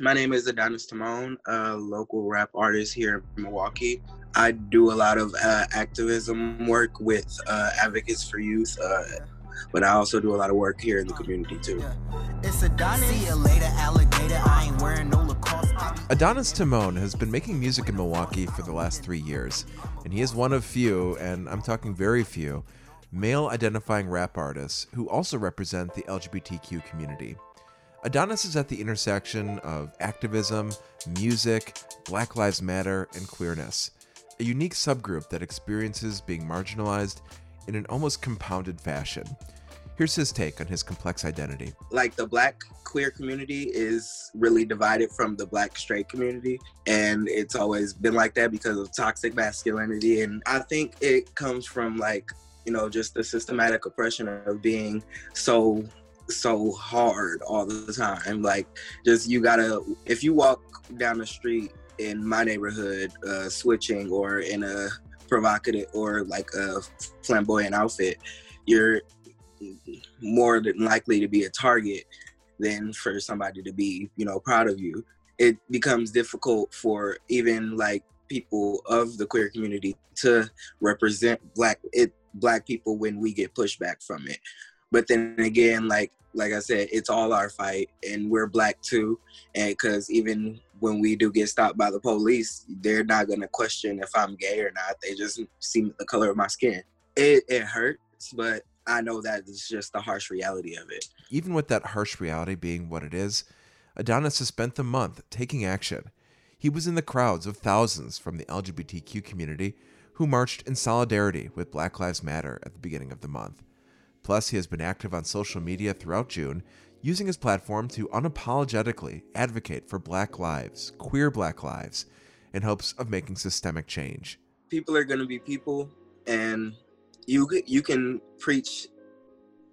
My name is Adonis Timon, a local rap artist here in Milwaukee. I do a lot of uh, activism work with uh, Advocates for Youth, uh, but I also do a lot of work here in the community too. It's Adonis. Later, Adonis Timon has been making music in Milwaukee for the last three years, and he is one of few, and I'm talking very few, male identifying rap artists who also represent the LGBTQ community. Adonis is at the intersection of activism, music, Black Lives Matter, and queerness, a unique subgroup that experiences being marginalized in an almost compounded fashion. Here's his take on his complex identity. Like the black queer community is really divided from the black straight community. And it's always been like that because of toxic masculinity. And I think it comes from like, you know, just the systematic oppression of being so so hard all the time. Like, just you gotta, if you walk down the street in my neighborhood, uh, switching or in a provocative or like a flamboyant outfit, you're more than likely to be a target than for somebody to be, you know, proud of you. It becomes difficult for even like people of the queer community to represent black it black people when we get pushback from it. But then again, like like I said, it's all our fight, and we're black too. And because even when we do get stopped by the police, they're not gonna question if I'm gay or not. They just see the color of my skin. It it hurts, but I know that it's just the harsh reality of it. Even with that harsh reality being what it is, Adonis has spent the month taking action. He was in the crowds of thousands from the LGBTQ community who marched in solidarity with Black Lives Matter at the beginning of the month. Plus, he has been active on social media throughout June, using his platform to unapologetically advocate for Black lives, queer Black lives, in hopes of making systemic change. People are going to be people, and you you can preach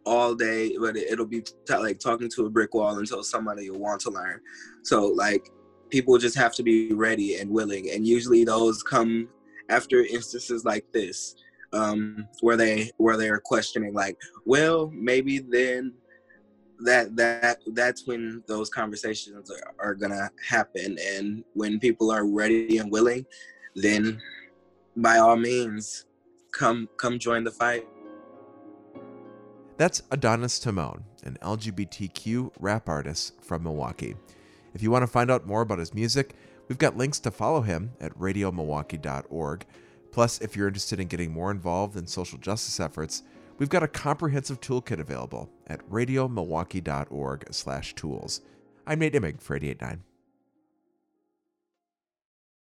all day, but it'll be t- like talking to a brick wall until somebody will want to learn. So like people just have to be ready and willing, and usually those come after instances like this, um, where they where they're questioning like, well, maybe then that that that's when those conversations are, are gonna happen, and when people are ready and willing, then by all means come come join the fight. That's Adonis Timon, an LGBTQ rap artist from Milwaukee. If you want to find out more about his music, we've got links to follow him at radiomilwaukee.org. Plus, if you're interested in getting more involved in social justice efforts, we've got a comprehensive toolkit available at radiomilwaukee.org/tools. I'm Nate Imig for 889.